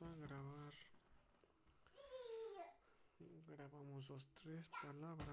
vamos a grabar. Grabamos dos tres palabras.